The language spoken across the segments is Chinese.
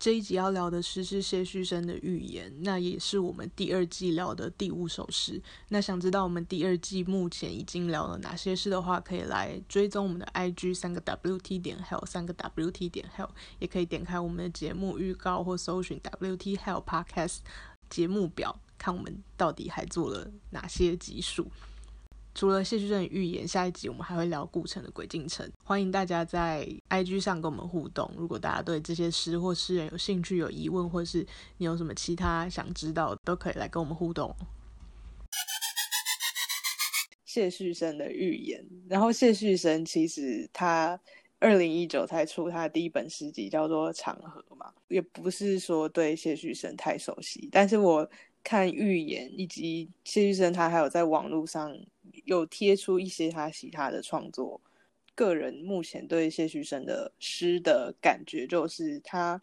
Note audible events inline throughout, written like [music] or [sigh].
这一集要聊的诗是谢旭升的《预言》，那也是我们第二季聊的第五首诗。那想知道我们第二季目前已经聊了哪些诗的话，可以来追踪我们的 IG 三个 WT 点 Hell 三个 WT 点 Hell，也可以点开我们的节目预告或搜寻 WT Hell Podcast 节目表，看我们到底还做了哪些集数。除了谢旭正预言，下一集我们还会聊顾城的《鬼进城》，欢迎大家在 IG 上跟我们互动。如果大家对这些诗或诗人有兴趣、有疑问，或是你有什么其他想知道，都可以来跟我们互动。谢旭生的预言，然后谢旭生其实他二零一九才出他的第一本诗集，叫做《长河》嘛，也不是说对谢旭生太熟悉，但是我看预言以及谢旭生他还有在网络上。有贴出一些他其他的创作，个人目前对谢旭生的诗的感觉就是他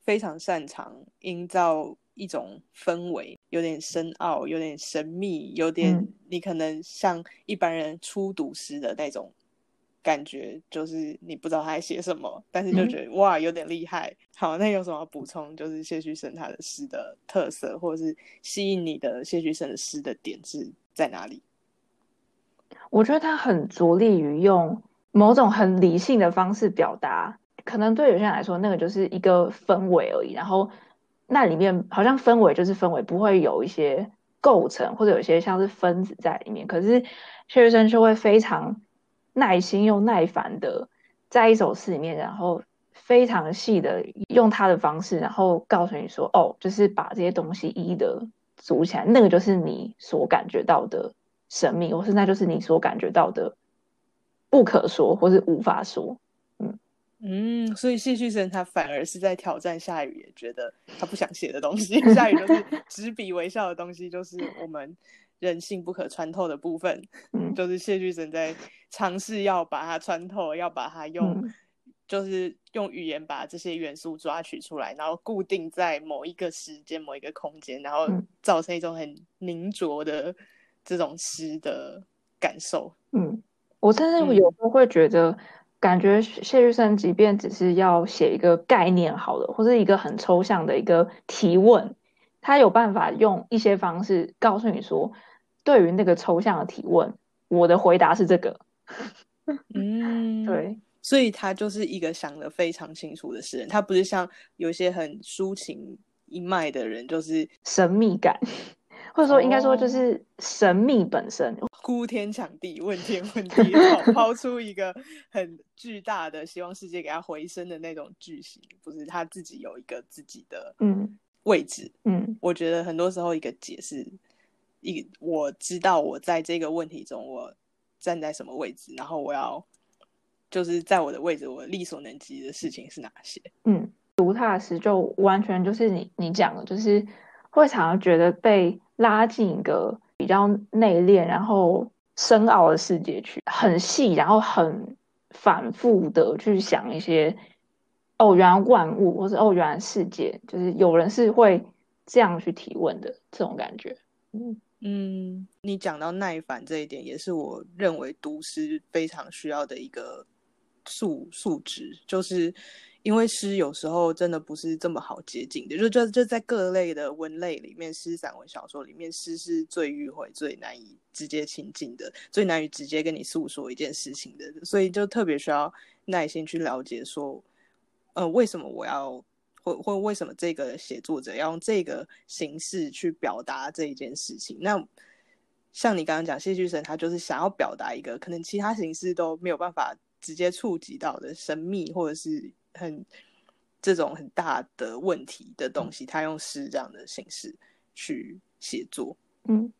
非常擅长营造一种氛围，有点深奥，有点神秘，有点你可能像一般人初读诗的那种感觉，就是你不知道他在写什么，但是就觉得哇有点厉害。好，那有什么补充？就是谢旭生他的诗的特色，或者是吸引你的谢旭生的诗的点是在哪里？我觉得他很着力于用某种很理性的方式表达，可能对有些人来说，那个就是一个氛围而已。然后那里面好像氛围就是氛围，不会有一些构成或者有些像是分子在里面。可是薛生就会非常耐心又耐烦的在一首诗里面，然后非常细的用他的方式，然后告诉你说：“哦，就是把这些东西一一的组起来，那个就是你所感觉到的。”神秘，或是那就是你所感觉到的不可说，或是无法说。嗯嗯，所以谢旭生他反而是在挑战夏雨，也觉得他不想写的东西，夏雨就是 [laughs] 执笔微笑的东西，就是我们人性不可穿透的部分。嗯，就是谢旭生在尝试要把它穿透，要把它用，就是用语言把这些元素抓取出来，然后固定在某一个时间、某一个空间，然后造成一种很凝着的。这种诗的感受，嗯，我甚至有时候会觉得，感觉谢玉生即便只是要写一个概念好了，或者一个很抽象的一个提问，他有办法用一些方式告诉你说，对于那个抽象的提问，我的回答是这个。嗯，[laughs] 对，所以他就是一个想的非常清楚的诗人，他不是像有些很抒情一脉的人，就是神秘感。或者说，应该说就是神秘本身，[laughs] 呼天抢地，问天问地，抛出一个很巨大的希望世界给他回声的那种巨型，不是他自己有一个自己的嗯位置嗯，我觉得很多时候一个解释，一我知道我在这个问题中我站在什么位置，然后我要就是在我的位置，我力所能及的事情是哪些？嗯，读踏实就完全就是你你讲的，就是会常常觉得被。拉进一个比较内敛，然后深奥的世界去，很细，然后很反复的去想一些，哦，原来万物，或者哦，原来世界，就是有人是会这样去提问的这种感觉。嗯嗯，你讲到耐烦这一点，也是我认为读诗非常需要的一个素素质，就是。因为诗有时候真的不是这么好接近的，就就就在各类的文类里面，诗、散文、小说里面，诗是最迂回、最难以直接亲近的，最难以直接跟你诉说一件事情的，所以就特别需要耐心去了解，说，呃，为什么我要，或或为什么这个写作者要用这个形式去表达这一件事情？那像你刚刚讲谢巨神，他就是想要表达一个可能其他形式都没有办法直接触及到的神秘，或者是。很这种很大的问题的东西，他用诗这样的形式去写作，嗯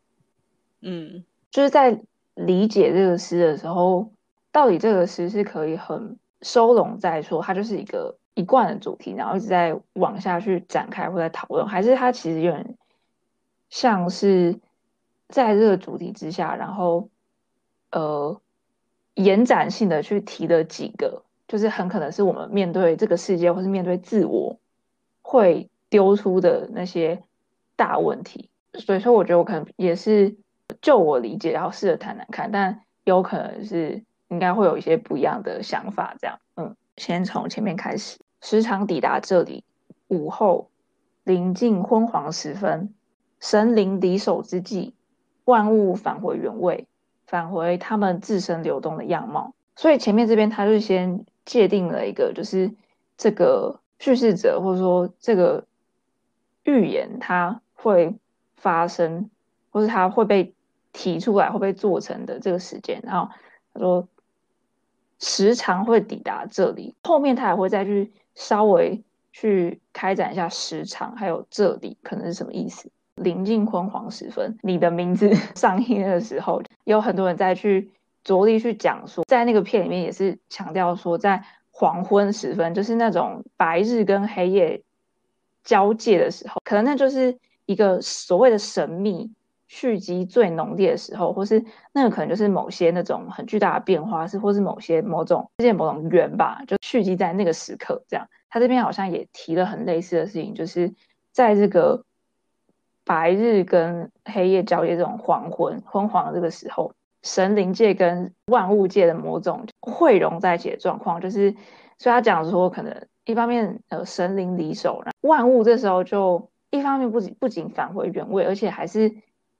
嗯，就是在理解这个诗的时候，到底这个诗是可以很收拢在说它就是一个一贯的主题，然后一直在往下去展开或在讨论，还是它其实有点像是在这个主题之下，然后呃延展性的去提了几个。就是很可能是我们面对这个世界，或是面对自我，会丢出的那些大问题。所以说，我觉得我可能也是就我理解，然后试着谈谈看，但有可能是应该会有一些不一样的想法。这样，嗯，先从前面开始。时常抵达这里，午后，临近昏黄时分，神灵离手之际，万物返回原位，返回他们自身流动的样貌。所以前面这边他就先界定了一个，就是这个叙事者或者说这个预言，它会发生，或是它会被提出来，会被做成的这个时间。然后他说。时常会抵达这里，后面他还会再去稍微去开展一下时长，还有这里可能是什么意思。临近昏黄时分，你的名字 [laughs] 上映的时候，有很多人在去着力去讲说，在那个片里面也是强调说，在黄昏时分，就是那种白日跟黑夜交界的时候，可能那就是一个所谓的神秘。蓄积最浓烈的时候，或是那个可能就是某些那种很巨大的变化，是或是某些某种世界某种缘吧，就蓄积在那个时刻。这样，他这边好像也提了很类似的事情，就是在这个白日跟黑夜交接这种黄昏昏黄的这个时候，神灵界跟万物界的某种汇融在一起的状况，就是所以他讲说，可能一方面呃神灵离手，然后万物这时候就一方面不仅不仅返回原位，而且还是。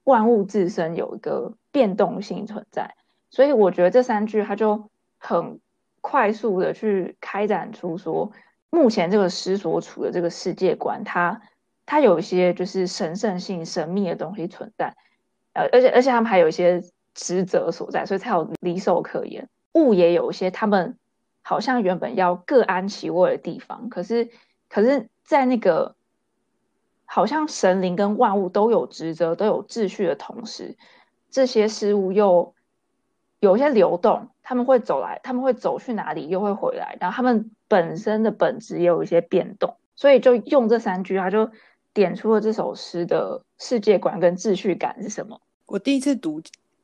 万物自身有一个变动性存在，所以我觉得这三句它就很快速的去开展出说，目前这个诗所处的这个世界观，它它有一些就是神圣性、神秘的东西存在，呃，而且而且他们还有一些职责所在，所以才有离手可言。物也有一些他们好像原本要各安其位的地方，可是可是在那个。好像神灵跟万物都有职责、都有秩序的同时，这些事物又有一些流动，他们会走来，他们会走去哪里，又会回来，然后他们本身的本质也有一些变动，所以就用这三句，他就点出了这首诗的世界观跟秩序感是什么。我第一次读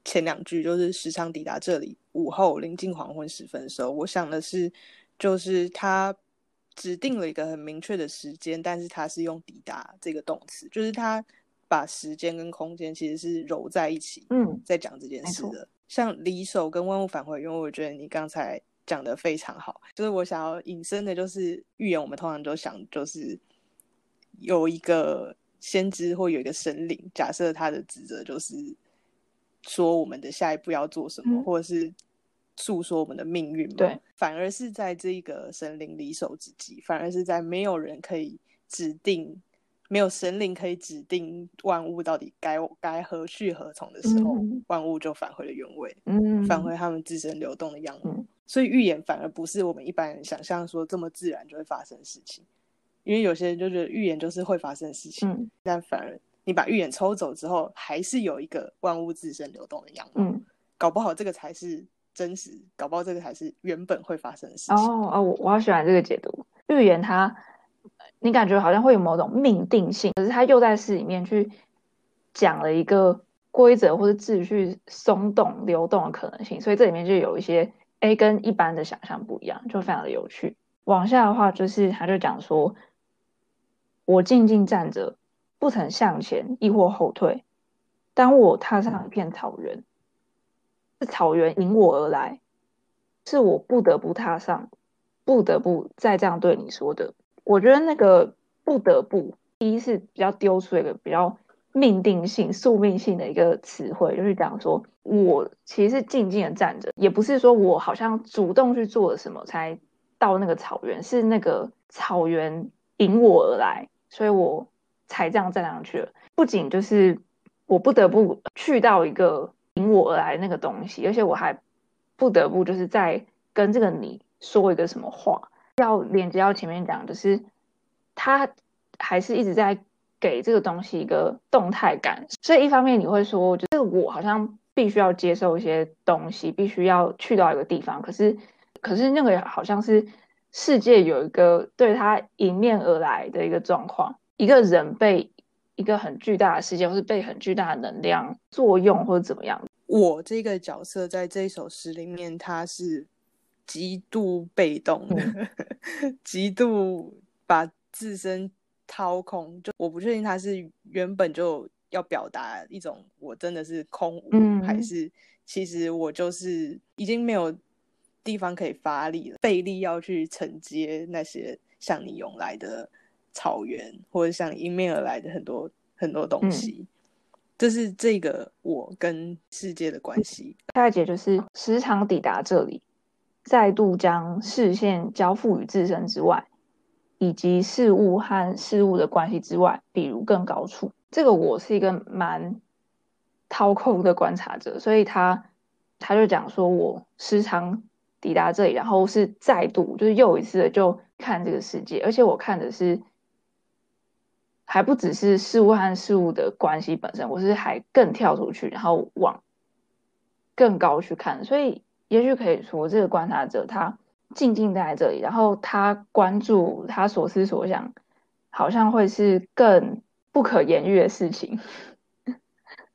前两句，就是时常抵达这里，午后临近黄昏时分的时候，我想的是，就是他。指定了一个很明确的时间，但是他是用抵达这个动词，就是他把时间跟空间其实是揉在一起，嗯，在讲这件事的。像离手跟万物返回，因为我觉得你刚才讲的非常好，就是我想要引申的，就是预言，我们通常都想就是有一个先知或有一个神灵，假设他的职责就是说我们的下一步要做什么，或者是。诉说我们的命运嘛，对，反而是在这个神灵离手之际，反而是在没有人可以指定，没有神灵可以指定万物到底该该何去何从的时候，万物就返回了原位，嗯，返回他们自身流动的样貌。所以预言反而不是我们一般人想象说这么自然就会发生的事情，因为有些人就觉得预言就是会发生的事情，但反而你把预言抽走之后，还是有一个万物自身流动的样貌，嗯，搞不好这个才是。真实，搞不好这个才是原本会发生的事情。哦哦，我我好喜欢这个解读。预言它，你感觉好像会有某种命定性，可是它又在诗里面去讲了一个规则或者秩序松动、流动的可能性，所以这里面就有一些 A 跟一般的想象不一样，就非常的有趣。往下的话，就是他就讲说：“我静静站着，不曾向前亦或后退。当我踏上一片草原。”是草原引我而来，是我不得不踏上，不得不再这样对你说的。我觉得那个不得不，第一是比较丢出一个比较命定性、宿命性的一个词汇，就是讲说我其实是静静的站着，也不是说我好像主动去做了什么才到那个草原，是那个草原引我而来，所以我才这样站上去了。不仅就是我不得不去到一个。引我而来那个东西，而且我还不得不就是在跟这个你说一个什么话，要连接到前面讲，就是他还是一直在给这个东西一个动态感。所以一方面你会说，就是我好像必须要接受一些东西，必须要去到一个地方，可是可是那个好像是世界有一个对他迎面而来的一个状况，一个人被。一个很巨大的事件，或是被很巨大的能量作用，或者怎么样？我这个角色在这首诗里面，他是极度被动的，[laughs] 极度把自身掏空。就我不确定他是原本就要表达一种我真的是空无，还是其实我就是已经没有地方可以发力了，费力要去承接那些向你涌来的。草原，或者像迎面而来的很多很多东西。这是这个我跟世界的关系。下一节就是时常抵达这里，再度将视线交付于自身之外，以及事物和事物的关系之外，比如更高处。这个我是一个蛮掏空的观察者，所以他他就讲说，我时常抵达这里，然后是再度，就是又一次的就看这个世界，而且我看的是。还不只是事物和事物的关系本身，我是还更跳出去，然后往更高去看。所以，也许可以说，这个观察者他静静待在这里，然后他关注他所思所想，好像会是更不可言喻的事情。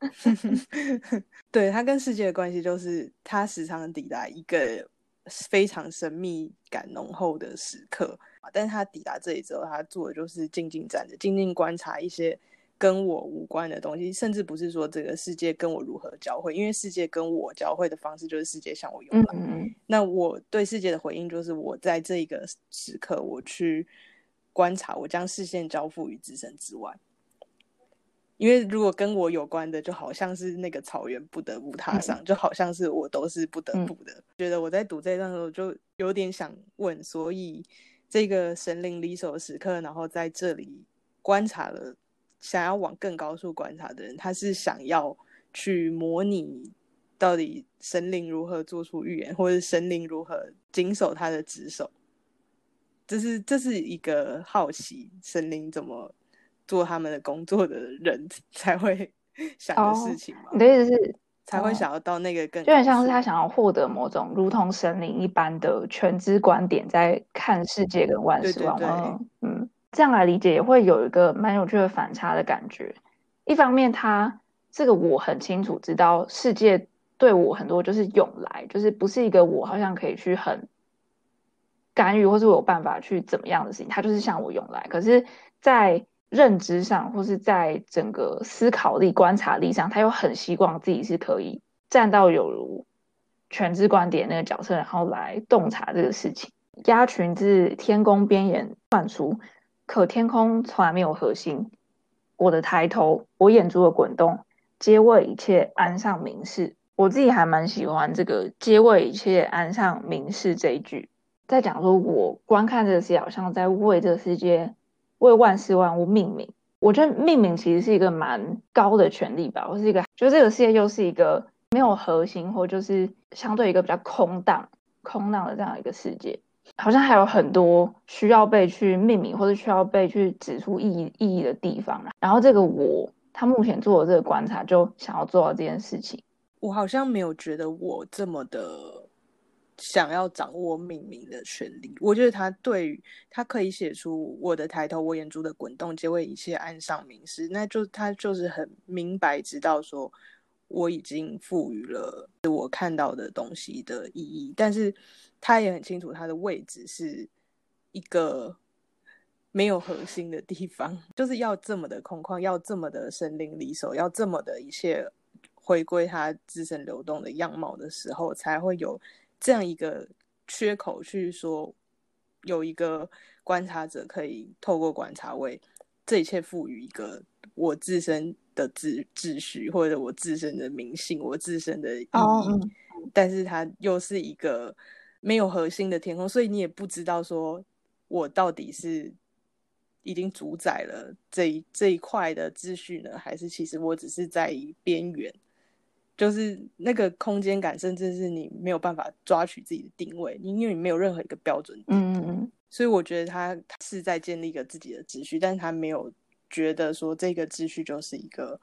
[laughs] 对他跟世界的关系，就是他时常抵达一个非常神秘感浓厚的时刻。但是他抵达这里之后，他做的就是静静站着，静静观察一些跟我无关的东西，甚至不是说这个世界跟我如何交汇，因为世界跟我交汇的方式就是世界向我涌来。那我对世界的回应就是我在这一个时刻，我去观察，我将视线交付于自身之外。因为如果跟我有关的，就好像是那个草原不得不踏上，就好像是我都是不得不的。觉得我在读这一段的时候，就有点想问，所以。这个神灵离手的时刻，然后在这里观察了，想要往更高处观察的人，他是想要去模拟到底神灵如何做出预言，或者神灵如何谨守他的职守。这是这是一个好奇神灵怎么做他们的工作的人才会 [laughs] 想的事情吗？你的意思是？才会想要到那个更，就很像是他想要获得某种如同神灵一般的全知观点，在看世界跟万事万物。嗯，这样来理解也会有一个蛮有趣的反差的感觉。一方面，他这个我很清楚知道世界对我很多就是涌来，就是不是一个我好像可以去很干预，或是我有办法去怎么样的事情，他就是向我涌来。可是，在认知上，或是在整个思考力、观察力上，他又很希望自己是可以站到有如全知观点那个角色，然后来洞察这个事情。鸭群自天宫边缘窜出，可天空从来没有核心。我的抬头，我眼珠的滚动，皆为一切安上明示。我自己还蛮喜欢这个“皆为一切安上明示”这一句，在讲说我观看这个世界，好像在为这个世界。为万事万物命名，我觉得命名其实是一个蛮高的权利吧。或是一个，就这个世界又是一个没有核心，或就是相对一个比较空荡、空荡的这样一个世界，好像还有很多需要被去命名，或者需要被去指出意义意义的地方。然后这个我，他目前做的这个观察，就想要做到这件事情。我好像没有觉得我这么的。想要掌握命名的权利，我觉得他对于他可以写出我的抬头，我眼珠的滚动，皆为一切安上明示，那就他就是很明白知道说我已经赋予了我看到的东西的意义，但是他也很清楚他的位置是一个没有核心的地方，[laughs] 就是要这么的空旷，要这么的神灵离手，要这么的一切回归它自身流动的样貌的时候，才会有。这样一个缺口去说，有一个观察者可以透过观察为这一切赋予一个我自身的秩秩序，或者我自身的明性，我自身的意义。但是它又是一个没有核心的天空，所以你也不知道说我到底是已经主宰了这一这一块的秩序呢，还是其实我只是在边缘。就是那个空间感，甚至是你没有办法抓取自己的定位，因为你没有任何一个标准。嗯嗯嗯。所以我觉得他是在建立一个自己的秩序，但是他没有觉得说这个秩序就是一个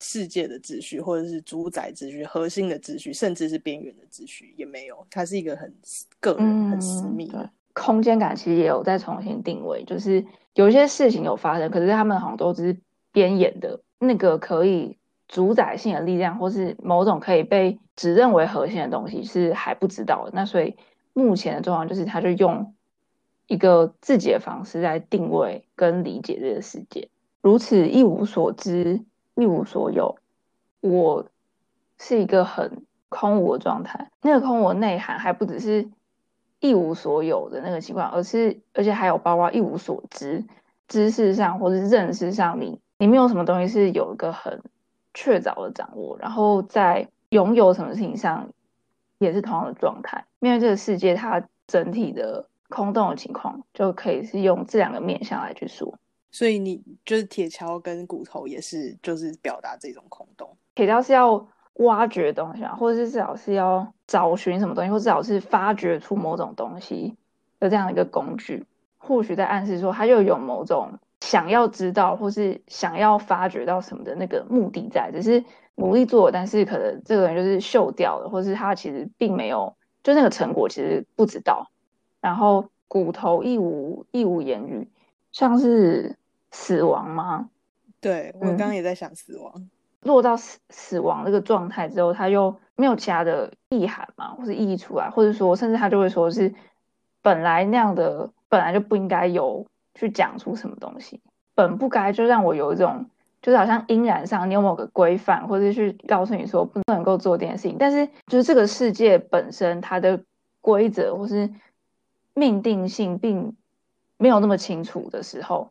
世界的秩序，或者是主宰秩序、核心的秩序，甚至是边缘的秩序也没有。它是一个很个人、很私密的空间感，其实也有在重新定位。就是有一些事情有发生，可是他们好像都只是边演的，那个可以。主宰性的力量，或是某种可以被指认为核心的东西，是还不知道的。那所以目前的状况就是，他就用一个自己的方式来定位跟理解这个世界，如此一无所知，一无所有。我是一个很空无的状态，那个空无内涵还不只是一无所有的那个情况，而是而且还有包括一无所知。知识上或是认识上，你你没有什么东西是有一个很确凿的掌握，然后在拥有什么事情上也是同样的状态。面对这个世界，它整体的空洞的情况，就可以是用这两个面向来去说。所以你就是铁锹跟骨头也是，就是表达这种空洞。铁锹是要挖掘东西啊，或者是至少是要找寻什么东西，或至少是发掘出某种东西的这样一个工具。或许在暗示说，它又有某种想要知道，或是想要发掘到什么的那个目的在，只是努力做，但是可能这个人就是秀掉了，或是他其实并没有，就那个成果其实不知道。然后骨头亦无亦无言语，像是。死亡吗？对我刚刚也在想死亡，落到死死亡这个状态之后，他又没有其他的意涵嘛，或是意义出来，或者说，甚至他就会说是本来那样的，本来就不应该有去讲出什么东西，本不该就让我有一种，就是好像应然上你有某个规范，或者去告诉你说不能够做这件事情，但是就是这个世界本身它的规则或是命定性并没有那么清楚的时候。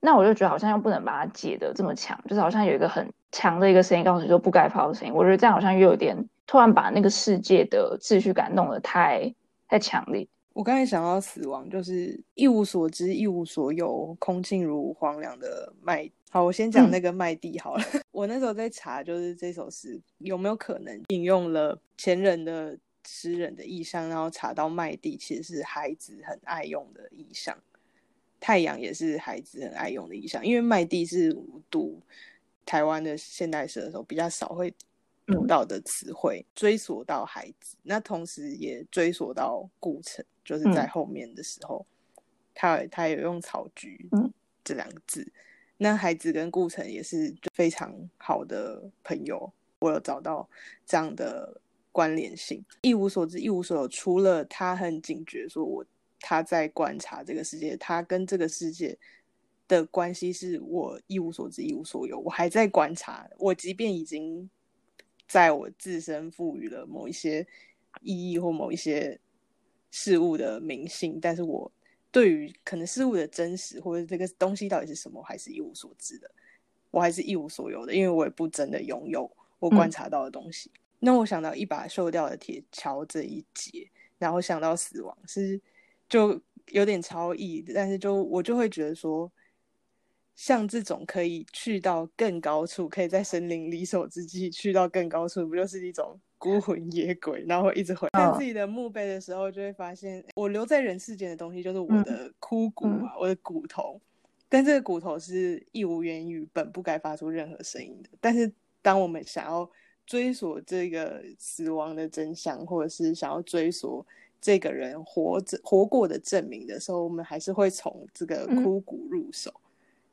那我就觉得好像又不能把它解得这么强，就是好像有一个很强的一个声音告诉你说不该发的声音。我觉得这样好像又有点突然把那个世界的秩序感弄得太太强烈。我刚才想到死亡，就是一无所知，一无所有，空尽如荒凉的麦。好，我先讲那个麦地好了。[laughs] 我那时候在查，就是这首诗有没有可能引用了前人的诗人的意象，然后查到麦地其实是孩子很爱用的意象。太阳也是孩子很爱用的意象，因为麦地是读台湾的现代诗的时候比较少会读到的词汇，追溯到孩子，那同时也追溯到顾城，就是在后面的时候，他他有用草菊这两个字，那孩子跟顾城也是非常好的朋友，我有找到这样的关联性，一无所知，一无所有，除了他很警觉，说我。他在观察这个世界，他跟这个世界的关系是我一无所知、一无所有。我还在观察，我即便已经在我自身赋予了某一些意义或某一些事物的明性，但是我对于可能事物的真实或者这个东西到底是什么，还是一无所知的。我还是一无所有的，因为我也不真的拥有我观察到的东西。那我想到一把锈掉的铁锹这一节，然后想到死亡是。就有点超意，但是就我就会觉得说，像这种可以去到更高处，可以在森林离手之际去到更高处，不就是一种孤魂野鬼，然后一直回看自己的墓碑的时候，就会发现我留在人世间的东西就是我的枯骨啊，我的骨头，但这个骨头是义无言语，本不该发出任何声音的。但是当我们想要追索这个死亡的真相，或者是想要追索。这个人活着活过的证明的时候，我们还是会从这个枯骨入手，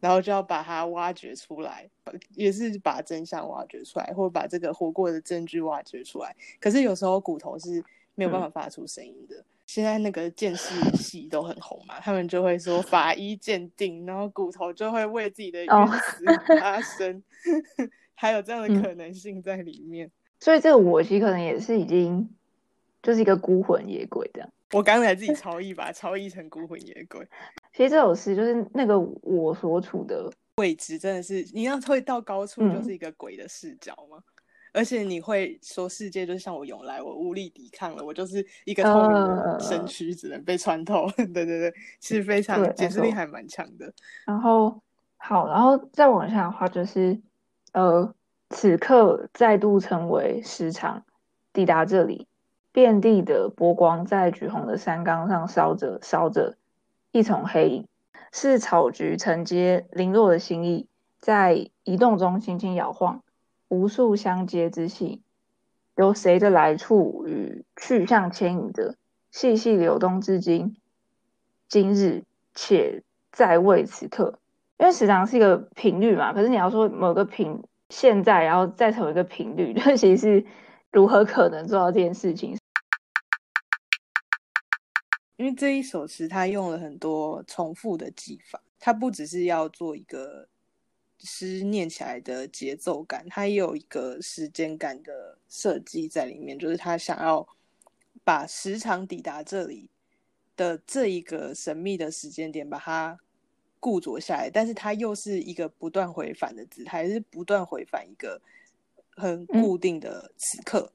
然后就要把它挖掘出来，也是把真相挖掘出来，或者把这个活过的证据挖掘出来。可是有时候骨头是没有办法发出声音的。现在那个鉴识系都很红嘛，他们就会说法医鉴定，然后骨头就会为自己的冤死发声，[laughs] 还有这样的可能性在里面。所以这个我其实可能也是已经。就是一个孤魂野鬼这样。我刚才自己超译吧，超译成孤魂野鬼。其实这首诗就是那个我所处的位置，真的是你要会到高处，就是一个鬼的视角吗？而且你会说世界就是像我涌来，我无力抵抗了，我就是一个透明的身躯，只能被穿透。对 [laughs] 对对，其实非常解释力还蛮强的。然后好，然后再往下的话，就是呃，此刻再度成为时长，抵达这里。遍地的波光在橘红的山岗上烧着，烧着一丛黑影，是草菊承接零落的心意，在移动中轻轻摇晃，无数相接之气，由谁的来处与去向牵引着，细细流动至今，今日且在位此刻，因为时常是一个频率嘛，可是你要说某个频，现在然后再成为一个频率，[laughs] 这其实是如何可能做到这件事情？因为这一首诗，它用了很多重复的技法，它不只是要做一个诗念起来的节奏感，它也有一个时间感的设计在里面，就是他想要把时常抵达这里的这一个神秘的时间点，把它固着下来，但是它又是一个不断回返的姿态，是不断回返一个很固定的此刻，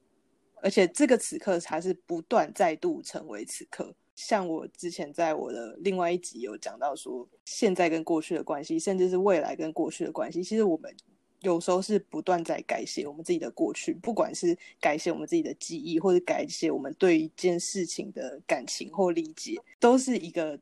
而且这个此刻才是不断再度成为此刻。像我之前在我的另外一集有讲到说，现在跟过去的关系，甚至是未来跟过去的关系，其实我们有时候是不断在改写我们自己的过去，不管是改写我们自己的记忆，或者改写我们对一件事情的感情或理解，都是一个。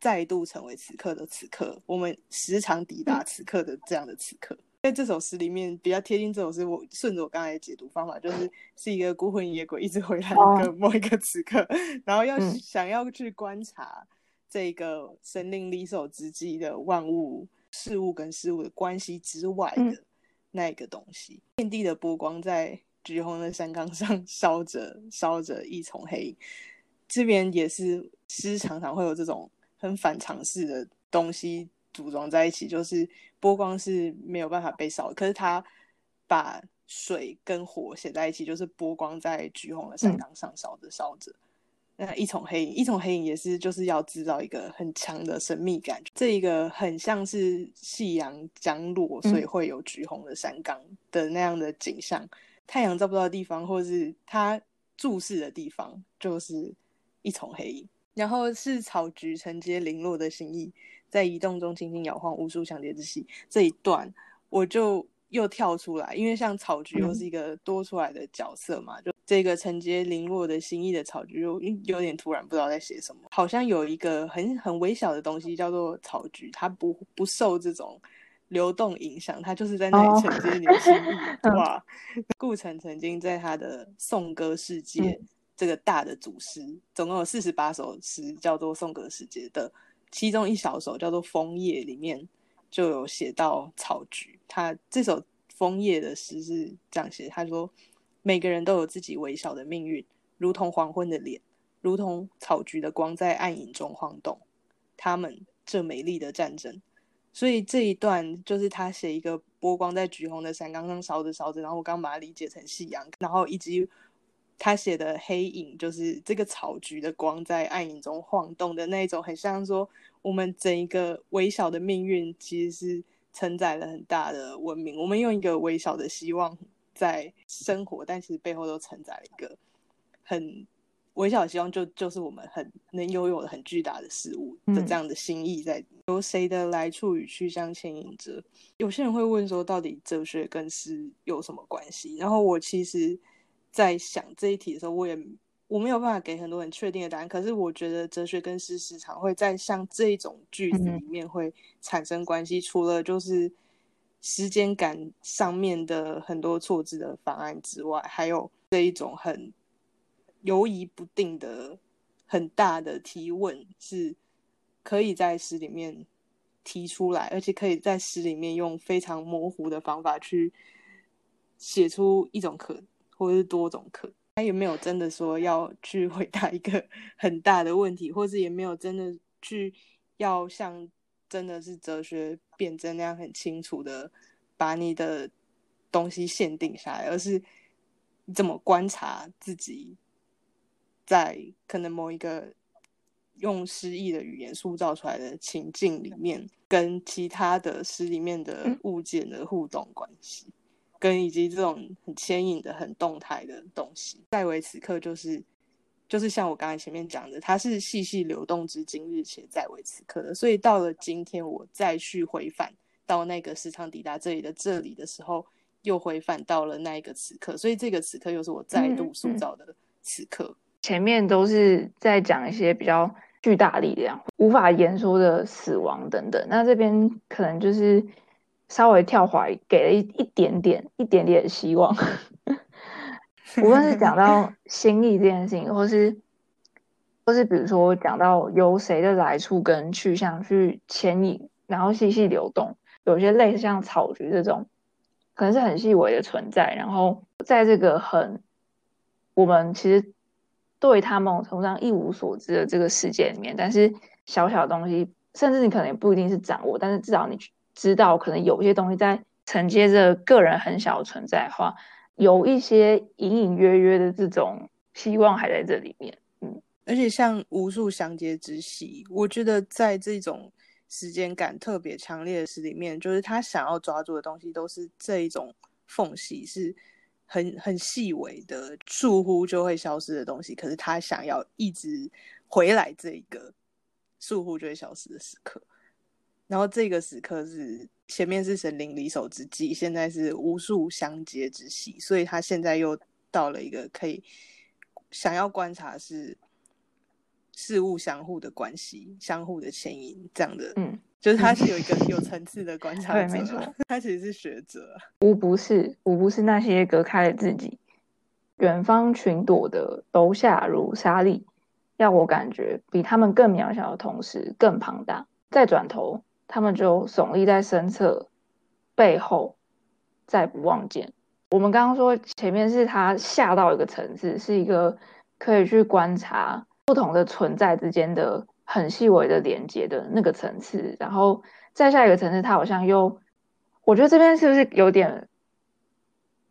再度成为此刻的此刻，我们时常抵达此刻的这样的此刻。在这首诗里面，比较贴近这首诗，我顺着我刚才的解读方法，就是是一个孤魂野鬼一直回来一个某一个此刻，[laughs] 然后要想要去观察这个神灵离手之际的万物事物跟事物的关系之外的那一个东西。遍地的波光在橘红的山岗上烧着，烧着一丛黑影。这边也是诗常常会有这种。很反常识的东西组装在一起，就是波光是没有办法被烧，可是他把水跟火写在一起，就是波光在橘红的山岗上烧着烧着。那一丛黑影，一丛黑影也是就是要制造一个很强的神秘感，这一个很像是夕阳将落，所以会有橘红的山岗的那样的景象。太阳照不到的地方，或是它注视的地方，就是一丛黑影。然后是草菊承接零落的心意，在移动中轻轻摇晃，无数相叠之戏。这一段我就又跳出来，因为像草菊又是一个多出来的角色嘛，就这个承接零落的心意的草菊，又有点突然不知道在写什么。好像有一个很很微小的东西叫做草菊，它不不受这种流动影响，它就是在那里承接你的心意。[laughs] 哇，顾城曾经在他的颂歌世界。这个大的祖诗总共有四十八首诗，叫做《颂歌世界》的，其中一小首叫做《枫叶》，里面就有写到草菊。他这首《枫叶》的诗是这样写：他说，每个人都有自己微小的命运，如同黄昏的脸，如同草菊的光在暗影中晃动。他们这美丽的战争，所以这一段就是他写一个波光在橘红的山岗上烧着烧着，然后我刚把它理解成夕阳，然后以及。他写的黑影就是这个草菊的光在暗影中晃动的那种，很像说我们整一个微小的命运其实是承载了很大的文明。我们用一个微小的希望在生活，但其实背后都承载了一个很微小的希望，就就是我们很能拥有的很巨大的事物的这样的心意在。由谁的来处与去向牵引着？有些人会问说，到底哲学跟诗有什么关系？然后我其实。在想这一题的时候，我也我没有办法给很多很确定的答案。可是我觉得哲学跟诗时常会在像这一种句子里面会产生关系。除了就是时间感上面的很多错字的方案之外，还有这一种很犹疑不定的很大的提问，是可以在诗里面提出来，而且可以在诗里面用非常模糊的方法去写出一种可。或者是多种可，他也没有真的说要去回答一个 [laughs] 很大的问题，或是也没有真的去要像真的是哲学辩证那样很清楚的把你的东西限定下来，而是怎么观察自己在可能某一个用诗意的语言塑造出来的情境里面，跟其他的诗里面的物件的互动关系。跟以及这种很牵引的、很动态的东西，在为此刻就是就是像我刚才前面讲的，它是细细流动至今日且在为此刻的。所以到了今天，我再去回返到那个时常抵达这里的这里的时候，又回返到了那一个此刻。所以这个此刻又是我再度塑造的此刻。前面都是在讲一些比较巨大力量、无法言说的死亡等等，那这边可能就是。稍微跳怀，给了一一点点、一点点希望。[laughs] 无论是讲到心意这件事情，或是或是比如说讲到由谁的来处跟去向去牵引，然后细细流动，有些类似像草菊这种，可能是很细微的存在。然后在这个很我们其实对他们程度上一无所知的这个世界里面，但是小小的东西，甚至你可能也不一定是掌握，但是至少你去。知道可能有一些东西在承接着个人很小的存在的话，有一些隐隐约约的这种希望还在这里面。嗯，而且像无数相接之喜，我觉得在这种时间感特别强烈的诗里面，就是他想要抓住的东西都是这一种缝隙，是很很细微的，疏忽就会消失的东西。可是他想要一直回来这一个疏忽就会消失的时刻。然后这个时刻是前面是神灵离手之际，现在是无数相接之隙，所以他现在又到了一个可以想要观察是事物相互的关系、相互的牵引这样的，嗯，就是他是有一个 [laughs] 有层次的观察对，者没错啊，他其实是学者，无不是，无不是那些隔开了自己，远方群朵的楼下如沙粒，要我感觉比他们更渺小的同时更庞大。再转头，他们就耸立在身侧，背后再不望见。我们刚刚说前面是他下到一个层次，是一个可以去观察不同的存在之间的很细微的连接的那个层次，然后再下一个层次，他好像又，我觉得这边是不是有点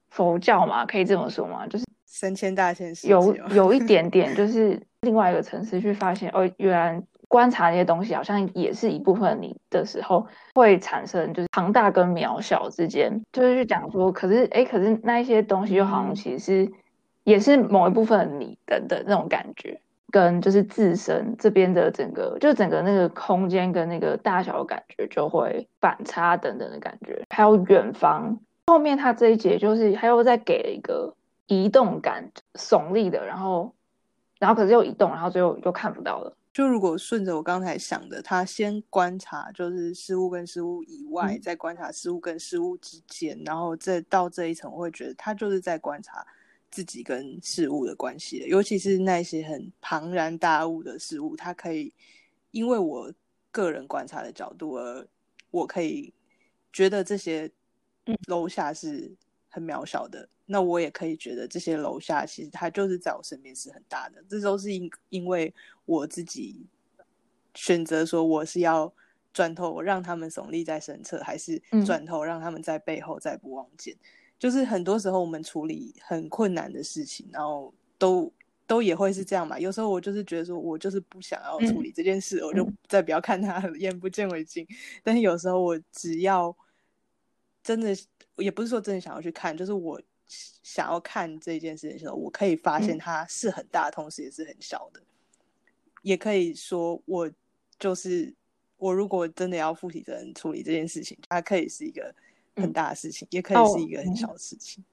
佛教嘛？可以这么说吗？就是三千大千世界有有一点点，[laughs] 就是另外一个层次去发现，哦，原来观察那些东西好像也是一部分你的时候，会产生就是庞大跟渺小之间，就是去讲说，可是哎，可是那一些东西就好像嗯其实是、也是某一部分你等等那种感觉，跟就是自身这边的整个，就整个那个空间跟那个大小的感觉就会反差等等的感觉，还有远方。后面他这一节就是他又再给了一个移动感，耸立的，然后，然后可是又移动，然后最后又看不到了。就如果顺着我刚才想的，他先观察就是事物跟事物以外，嗯。再观察事物跟事物之间，然后再到这一层，我会觉得他就是在观察自己跟事物的关系了。尤其是那些很庞然大物的事物，他可以因为我个人观察的角度而我可以觉得这些嗯。楼下是很渺小的，那我也可以觉得这些楼下其实它就是在我身边是很大的，这都是因因为我自己选择说我是要转头让他们耸立在身侧，还是嗯转头让他们在背后再不望见。就是很多时候我们处理很困难的事情，然后都都也会是这样嘛。有时候我就是觉得说我就是不想要处理这件事，我就嗯再不要看他，眼不见为净。但是有时候我只要真的也不是说真的想要去看，就是我想要看这件事情的时候，我可以发现嗯它是很大，同时也是很小的。也可以说，我就是我，如果真的要负起责任处理这件事情，它可以是一个很嗯大的事情，也可以哦是一个很嗯小的事情。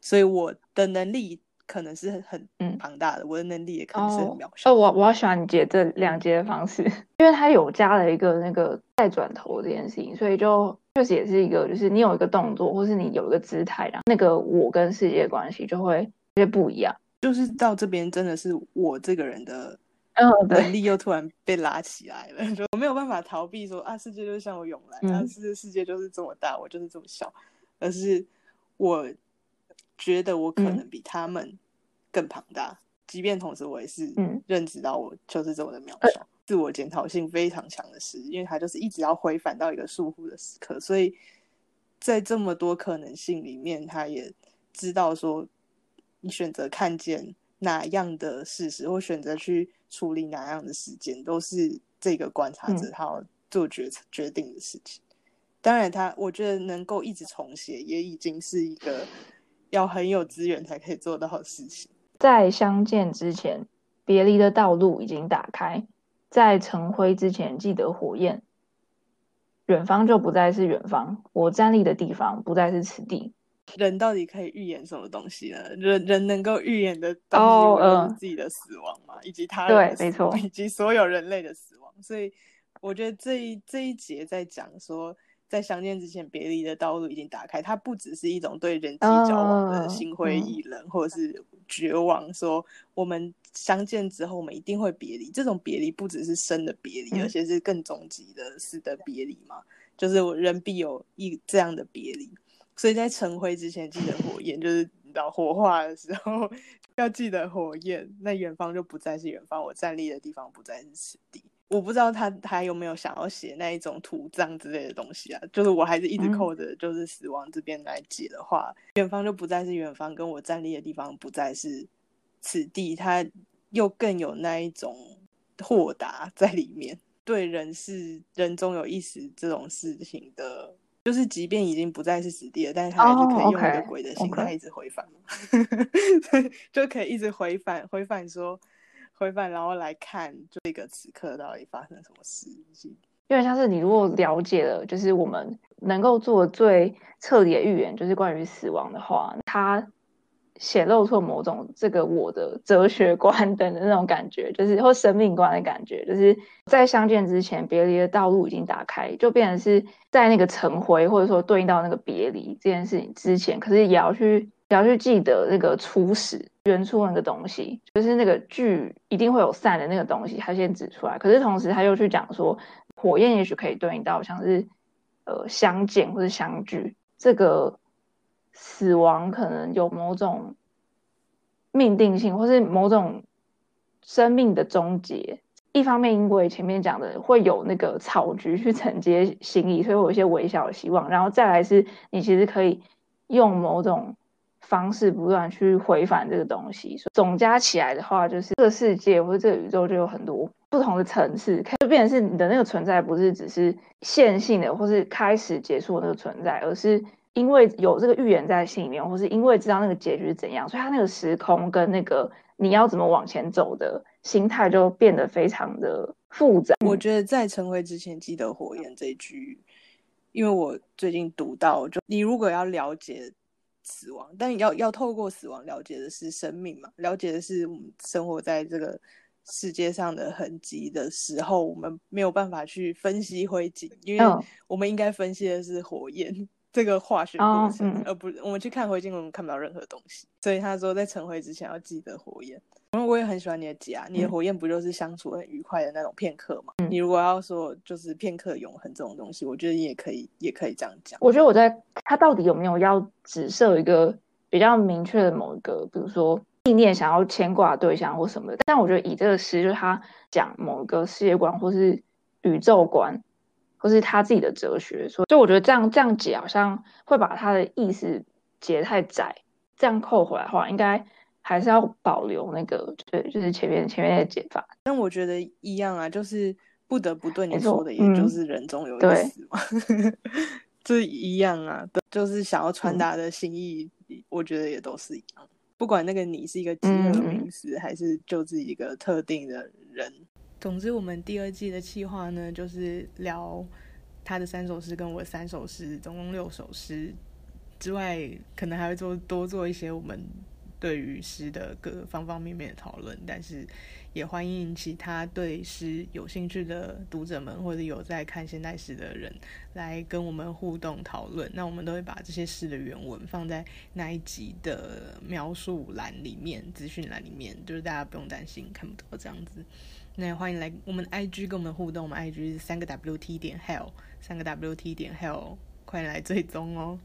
所以我的能力可能是很嗯庞大的，我的能力也可能是渺小。哦，我我要喜欢你解这两节的方式，[laughs] 因为它有加了一个那个再转头这件事情，所以就确实也是一个，就是你有一个动作，或是你有一个姿态，然后那个我跟世界的关系就会有些不一样。就是到这边，真的是我这个人的嗯，能，力又突然被拉起来了，[laughs] 就我没有办法逃避说啊，世界就是向我涌来，啊，嗯世世界就是这么大，我就是这么小，而是我觉得我可嗯能比他们更庞大，即便同时我也是嗯认知到我就是这么的渺小，自我检讨性非常强的事，因为他就是一直要回返到一个束缚的时刻，所以在这么多可能性里面，他也知道说，你选择看见哪样的事实，或选择去处理哪样的事件，都是这个观察者嗯他要做决策决定的事情。当然他，我觉得能够一直重写，也已经是一个要很有资源才可以做到的事情。在相见之前，别离的道路已经打开；在成灰之前，记得火焰。远方就不再是远方，我站立的地方不再是此地。人到底可以预言什么东西呢？人人能够预言的东西，哦不就是嗯自己的死亡嘛，以及他对没，错以及所有人类的死亡。所以我觉得这一这一节在讲说，在相见之前，别离的道路已经打开。它不只是一种对人际交往的嗯心灰嗯意冷，或者是绝望，说我们相见之后，我们一定会别离。这种别离不只是生的别离，嗯而且是更终极的死的别离嘛。就是我人必有一这样的别离。所以在成灰之前，记得火焰，就是你知道火化的时候 [laughs] 要记得火焰。那远方就不再是远方，我站立的地方不再是此地。我不知道他他有没有想要写那一种土葬之类的东西啊？就是我还是一直嗯扣着就是死亡这边来解的话，远方就不再是远方，跟我站立的地方不再是此地，他又更有那一种豁达在里面。对人是人终有一死这种事情的，就是即便已经不再是死地了，但是他还是可以用一个鬼的心态一直回返 [laughs] 就可以一直回返回返说规范，然后来看这个此刻到底发生什么事情。因为像是你如果了解了，就是我们能够做最彻底的预言，就是关于死亡的话，它。显露出某种这个我的哲学观等的那种感觉，就是或生命观的感觉，就是在相见之前，别离的道路已经打开，就变成是在那个成灰或者说对应到那个别离这件事情之前，可是也要去要去记得那个初始原初那个东西，就是那个聚一定会有散的那个东西，他先指出来，可是同时他又去讲说，火焰也许可以对应到像是呃相见或者相聚这个。死亡可能有某种命定性，或是某种生命的终结。一方面，因为前面讲的会有那个草菊去承接心意，所以我有一些微小的希望。然后再来是，你其实可以用某种方式不断去回返这个东西。所以总加起来的话，就是这个世界或者这个宇宙就有很多不同的层次，就变成是你的那个存在不是只是线性的，或是开始结束的那个存在，而是。因为有这个预言在心里面，或是因为知道那个结局是怎样，所以他那个时空跟那个你要怎么往前走的心态就变得非常的复杂。我觉得在成为之前记得火焰这一句，因为我最近读到，就你如果要了解死亡，但要要透过死亡了解的是生命嘛，了解的是我们生活在这个世界上的痕迹的时候，我们没有办法去分析灰烬，因为我们应该分析的是火焰。这个化学过程，而不我们去看灰烬，我们看不到任何东西。所以他说，在成灰之前要记得火焰。因为我也很喜欢你的家，你的火焰不就是相处很愉快的那种片刻吗？你如果要说就是片刻永恒这种东西，我觉得你也可以，也可以这样讲。我觉得我在他到底有没有要指设一个比较明确的某一个，比如说意念想要牵挂对象或什么的？但我觉得以这个诗，就是他讲某一个世界观或是宇宙观。或是他自己的哲学，说就我觉得这样这样解好像会把他的意思解太窄，这样扣回来的话，应该还是要保留那个，对，就是前面前面的解法。但我觉得一样啊，就是不得不对你说的，也就是人中有意思嘛，[laughs] 这一样啊，就是想要传达的心意，我觉得也都是一样。不管那个你是一个集合名词，还是就是一个特定的人。总之，我们第二季的企划呢，就是聊他的三首诗跟我三首诗，总共六首诗之外，可能还会做多做一些我们对于诗的各个方方面面的讨论。但是，也欢迎其他对诗有兴趣的读者们，或者有在看现代诗的人来跟我们互动讨论。那我们都会把这些诗的原文放在那一集的描述栏里面、资讯栏里面，就是大家不用担心看不到这样子。那欢迎来我们 ig 跟我们互动我们 ig 是三个 wt 点 hell 三个 wt 点 hell 快来追踪哦。